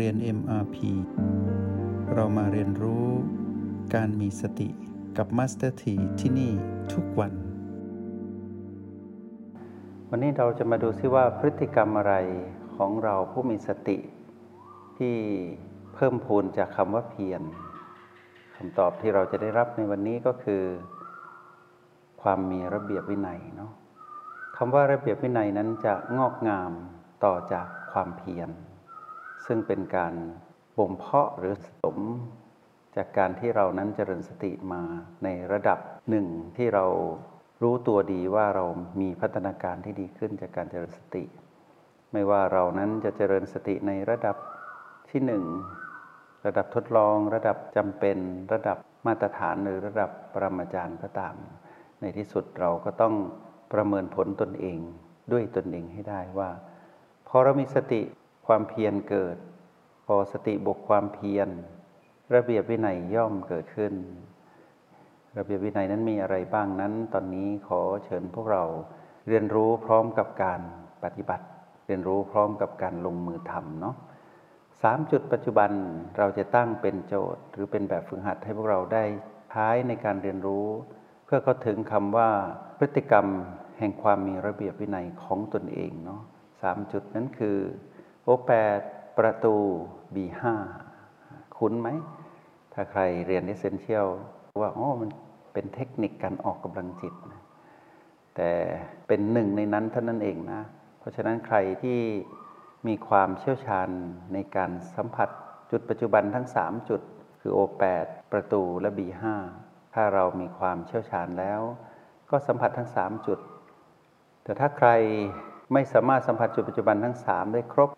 เรียน MRP เรามาเรียนรู้การมีสติกับ Master T ที่ที่นี่ทุกวัน วันนี้เราจะมาดูซิว่าพฤติกรรมอะไรของเราผู้มีสติ ที่เพิ่มพูนจากคำว่าเพียรคำตอบที่เราจะได้รับในวันนี้ก็คือ ความมีระเบียบวินัยเนาะคำว่าระเบียบวินัยนั้นจะงอกงามต่อจากความเพียร ซึ่งเป็นการบ่มเพาะหรือสมจากการที่เรานั้นเจริญสติมาในระดับหนึ่งที่เรารู้ตัวดีว่าเรามีพัฒนาการที่ดีขึ้นจากการเจริญสติ ไม่ว่าเรานั้นจะเจริญสติในระดับที่หนึ่งระดับทดลอง ระดับจำเป็นระดับมาตรฐานหรือระดับปรมาจารย์ก็ตาม ในที่สุดเราก็ต้องประเมินผลตนเองด้วยตนเองให้ได้ว่าพอเรามีสติ ความเพียรเกิด พอสติบวกความเพียร ระเบียบวินัยย่อมเกิดขึ้น ระเบียบวินัยนั้นมีอะไรบ้างนั้น ตอนนี้ขอเชิญพวกเราเรียนรู้พร้อมกับการปฏิบัติ เรียนรู้พร้อมกับการลงมือทำเนาะสามจุดปัจจุบันเราจะตั้งเป็นโจทย์ หรือเป็นแบบฝึกหัดให้พวกเราได้ใช้ในการเรียนรู้ เพื่อเข้าถึงคำว่าพฤติกรรมแห่งความมีระเบียบวินัยของตนเองเนาะสามจุดนั้นคือ โอแปดประตู B5 คุ้นไหม ถ้าใครเรียน Essential ว่าอ๋อมันเป็นเทคนิคการออกกำลังจิตนะแต่เป็นหนึ่งในนั้นเท่านั้นเองนะ เพราะฉะนั้นใครที่มีความเชี่ยวชาญในการสัมผัสจุดปัจจุบันทั้ง 3 จุด คือ O8 ประตูและ B5 ถ้าเรามีความเชี่ยวชาญแล้ว ก็สัมผัสทั้ง 3 จุด แต่ถ้าใครไม่สามารถสัมผัสจุดปัจจุบันทั้ง 3 ได้ครบ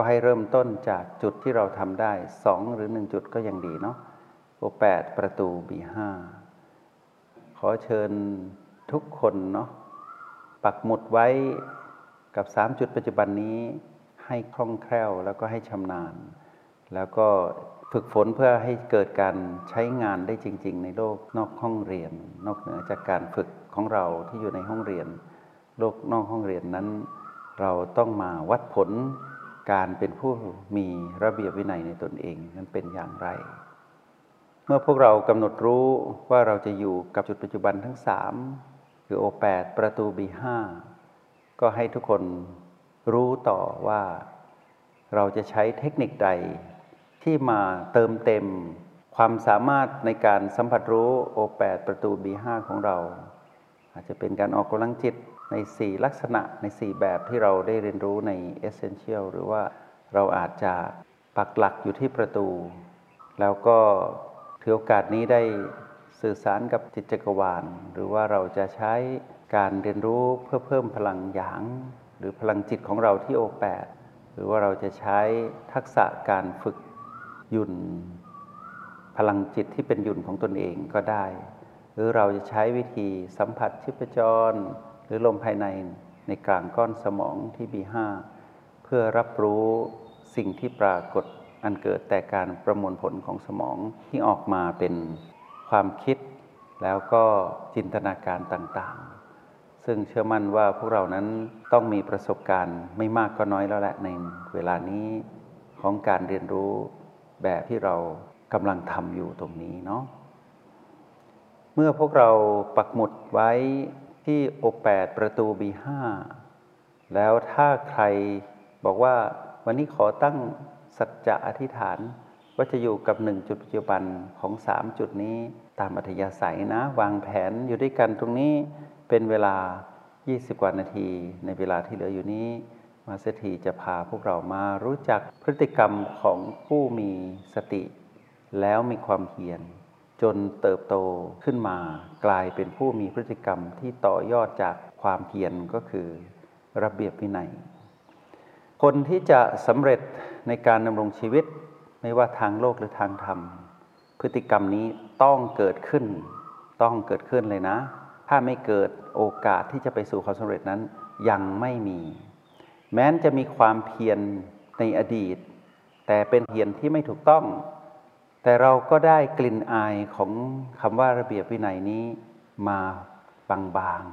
ก็ให้เริ่มต้นจากจุดที่เราทำได้สองหรือหนึ่งจุดก็ยังดีเนาะโอแปดประตูบีห้าขอเชิญทุกคนเนาะปักหมุดไว้กับสามจุดปัจจุบันนี้ให้คล่องแคล่วแล้วก็ให้ชำนาญ แล้วก็ฝึกฝนเพื่อให้เกิดการใช้งานได้จริง ๆ ในโลกนอกห้องเรียน นอกเหนือจากการฝึกของเราที่อยู่ในห้องเรียน โลกนอกห้องเรียนนั้น เราต้องมาวัดผล การเป็นผู้มีระเบียบวินัยในตนเองนั้นเป็นอย่างไร เมื่อพวกเรากำหนดรู้ว่าเราจะอยู่กับจุดปัจจุบันทั้งสามคือโอแปดประตูบีห้าก็ให้ทุกคนรู้ต่อว่าเราจะใช้เทคนิคใด ที่มาเติมเต็มความสามารถในการสัมผัสรู้โอแปดประตูบีห้าของเรา อาจจะเป็นการออกกำลังจิต ใน 4 ลักษณะใน 4 แบบที่เราได้เรียนรู้ใน Essential หรือว่าเราอาจจะปักหลักอยู่ที่ประตู แล้วก็ถือโอกาสนี้ได้สื่อสารกับจิตจักรวาล หรือว่าเราจะใช้การเรียนรู้เพื่อเพิ่มพลังหยาง หรือพลังจิตของเราที่โอแปดหรือว่าเราจะใช้ทักษะการฝึกยุ่น พลังจิตที่เป็นยุ่นของตนเองก็ได้ หรือเราจะใช้วิธีสัมผัสชิพจร หรือลมภายในในกลางก้อนสมองที่ B5 เพื่อรับรู้สิ่งที่ปรากฏอันเกิดแต่การประมวลผลของสมองที่ออกมาเป็นความคิด แล้วก็จินตนาการต่างๆ ซึ่งเชื่อมั่นว่าพวกเรานั้นต้องมีประสบการณ์ไม่มากก็น้อยแล้วแหละในเวลานี้ของการเรียนรู้แบบที่เรากำลังทำอยู่ตรงนี้เนาะเมื่อพวกเราปักหมุดไว้ ที่โอแปดประตูบีห้าแล้วถ้าใครบอกว่าวันนี้ขอตั้งสัจจะอธิษฐาน ว่าจะอยู่กับหนึ่งจุดปัจจุบันของสามจุดนี้ ตามอัธยาศัยนะ วางแผนอยู่ด้วยกันตรงนี้เป็นเวลา 20 กว่านาที ในเวลาที่เหลืออยู่นี้ มาสถีจะพาพวกเรามารู้จักพฤติกรรมของผู้มีสติ แล้วมีความเพียร จนเติบโตขึ้นมากลายเป็นผู้มีพฤติกรรมที่ต่อยอดจากความเพียรก็คือระเบียบวินัย คนที่จะสำเร็จในการดำรงชีวิตไม่ว่าทางโลกหรือทางธรรม พฤติกรรมนี้ต้องเกิดขึ้น ต้องเกิดขึ้นเลยนะ ถ้าไม่เกิดโอกาสที่จะไปสู่ความสำเร็จนั้นยังไม่มี แม้นจะมีความเพียรในอดีต แต่เป็นเพียรที่ไม่ถูกต้อง แต่เราก็ได้กลิ่นอายของคำว่าระเบียบวินัยนี้มาบาง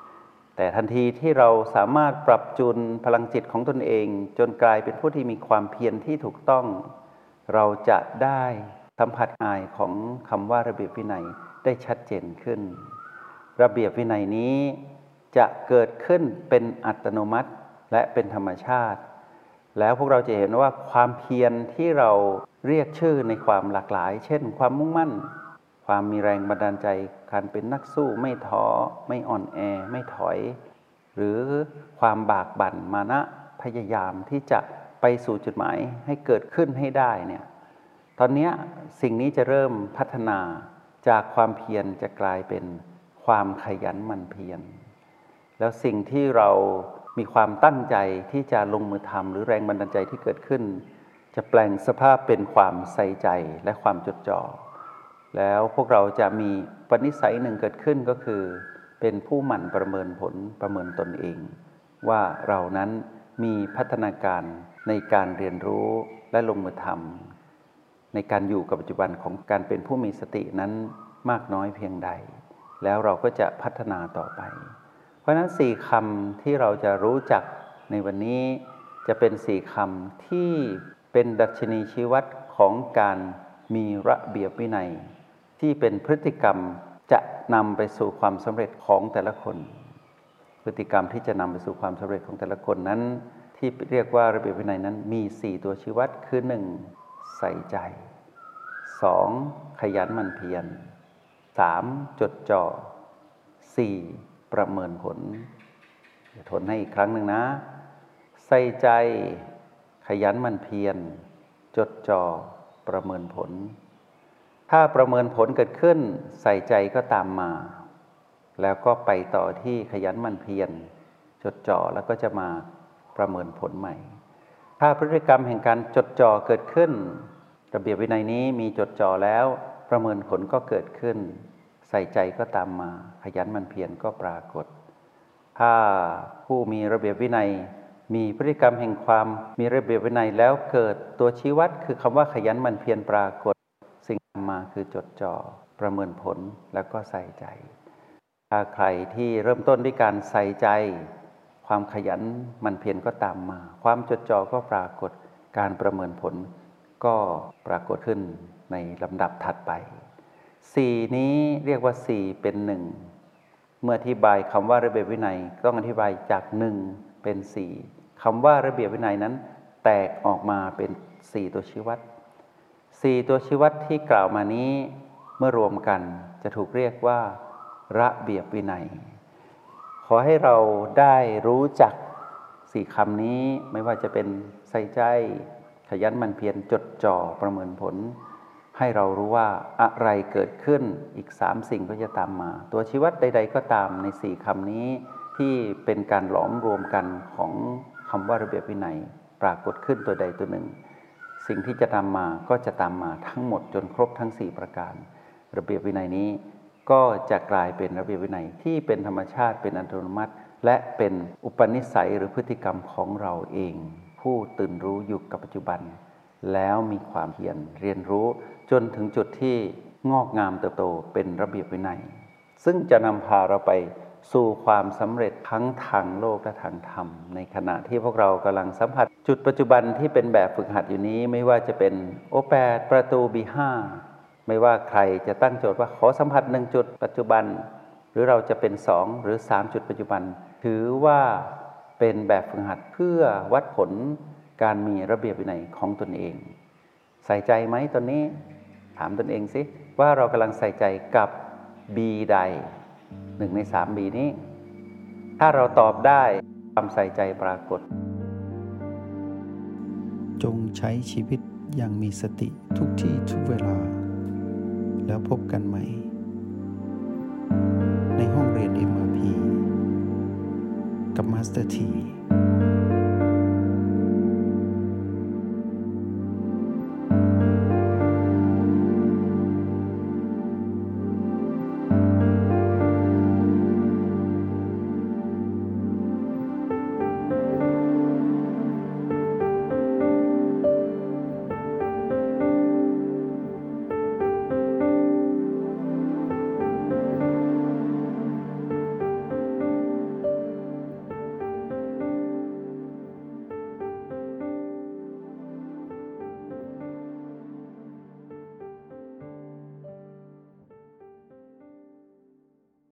ๆ แต่ทันทีที่เราสามารถปรับจูนพลังจิตของตนเอง จนกลายเป็นผู้ที่มีความเพียรที่ถูกต้อง เราจะได้สัมผัสอายของคำว่าระเบียบวินัยได้ชัดเจนขึ้น ระเบียบวินัยนี้จะเกิดขึ้นเป็นอัตโนมัติและเป็นธรรมชาติ แล้วพวกเราจะเห็นว่าความเพียรที่เราเรียกชื่อในความหลากหลาย เช่น ความมุ่งมั่น ความมีแรงบันดาลใจการเป็นนักสู้ไม่ท้อไม่อ่อนแอไม่ถอย หรือความบากบั่นมานะพยายามที่จะไปสู่จุดหมายให้เกิดขึ้นให้ได้เนี่ยตอนนี้สิ่งนี้จะเริ่มพัฒนาจากความเพียรจะกลายเป็นความขยันหมั่นเพียรแล้วสิ่งที่เรา มีความตั้งใจที่จะลงมือทำหรือแรงบันดาลใจที่เกิดขึ้น จะแปลงสภาพเป็นความใส่ใจและความจดจ่อแล้วพวกเราจะมีปณิสัยหนึ่งเกิดขึ้นก็คือ เป็นผู้หมั่นประเมินผลประเมินตนเอง ว่าเรานั้นมีพัฒนาการในการเรียนรู้และลงมือทำในการอยู่กับปัจจุบันของการเป็นผู้มีสตินั้นมากน้อยเพียงใด แล้วเราก็จะพัฒนาต่อไป ราะนั้นสี่คำที่เราจะรู้จักในวันนี้จะเป็นสี่คำที่เป็นดัชนีชี้วัดของการมีระเบียบวินัย ที่เป็นพฤติกรรมจะนำไปสู่ความสำเร็จของแต่ละคน พฤติกรรมที่จะนำไปสู่ความสำเร็จของแต่ละคนนั้น ที่เรียกว่าระเบียบวินัยนั้นมี 4 ตัวชี้วัดคือ 1. ใส่ใจ 2. ขยันมันเพียร 3. จดจ่อ 4. ประเมินผลทนให้อีกครั้งหนึ่งนะ ใส่ใจขยันมันเพียรจดจ่อประเมินผล ถ้าประเมินผลเกิดขึ้น ใส่ใจก็ตามมา แล้วก็ไปต่อที่ขยันมันเพียรจดจ่อแล้วก็จะมาประเมินผลใหม่ ถ้าพฤติกรรมแห่งการจดจ่อเกิดขึ้น ระเบียบวินัยนี้มีจดจ่อแล้วประเมินผลก็เกิดขึ้น ใส่ใจก็ตามมา ขยันมันเพียรก็ปรากฏ ถ้าผู้มีระเบียบวินัย มีพฤติกรรมแห่งความมีระเบียบวินัยแล้วเกิดตัวชี้วัดคือคำว่าขยันมันเพียรปรากฏ สิ่งตามมาคือจดจ่อประเมินผลแล้วก็ใส่ใจ ถ้าใครที่เริ่มต้นด้วยการใส่ใจ ความขยันมันเพียรก็ตามมา ความจดจ่อก็ปรากฏการประเมินผลก็ปรากฏขึ้นในลำดับถัดไป สี่นี้เรียกว่าสี่เป็นหนึ่งเมื่ออธิบายคำว่าระเบียบวินัยต้องอธิบายจากหนึ่งเป็นสี่คำว่าระเบียบวินัยนั้น แตกออกมาเป็นสี่ตัวชี้วัดสี่ตัวชี้วัดที่กล่าวมานี้เมื่อรวมกันจะถูกเรียกว่า ระเบียบวินัย ขอให้เราได้รู้จักสี่คำนี้ไม่ว่าจะเป็นใส่ใจ ขยันมันเพียรจดจ่อประเมินผล ให้เรารู้ว่าอะไรเกิดขึ้นอีกสามสิ่งก็จะตามมา ตัวชีวัดใด ๆ ก็ตามในสี่คำนี้ที่เป็นการหลอมรวมกันของคำว่าระเบียบวินัยปรากฏขึ้นตัวใดตัวหนึ่ง สิ่งที่จะตามมาก็จะตามมาทั้งหมดจนครบทั้ง 4 ประการ ระเบียบวินัยนี้ก็จะกลายเป็นระเบียบวินัยที่เป็นธรรมชาติเป็นอัตโนมัติ และเป็นอุปนิสัยหรือพฤติกรรมของเราเอง ผู้ตื่นรู้อยู่กับปัจจุบัน แล้วมีความเพียรเรียนรู้จนถึงจุดที่งอกงามเติบโตเป็นระเบียบวินัย ซึ่งจะนำพาเราไปสู่ความสำเร็จทั้งทางโลกและทางธรรม ในขณะที่พวกเรากำลังสัมผัส จุดปัจจุบันที่เป็นแบบฝึกหัดอยู่นี้ไม่ว่าจะเป็นโอแปดประตูบีห้าไม่ว่าใครจะตั้งโจทย์ว่าขอสัมผัสหนึ่งจุดปัจจุบัน หรือเราจะเป็นสองหรือสามจุดปัจจุบัน ถือว่าเป็นแบบฝึกหัดเพื่อวัดผล การมีระเบียบวินัยของตนเอง ใส่ใจไหมตอนนี้ ถามตนเองสิว่าเรากำลังใส่ใจกับ B ใดหนึ่งในสาม B นี้ ถ้าเราตอบได้ความใส่ใจปรากฏ จงใช้ชีวิตอย่างมีสติทุกที่ทุกเวลา แล้วพบกันใหม่ ในห้องเรียน MRP กับ Master T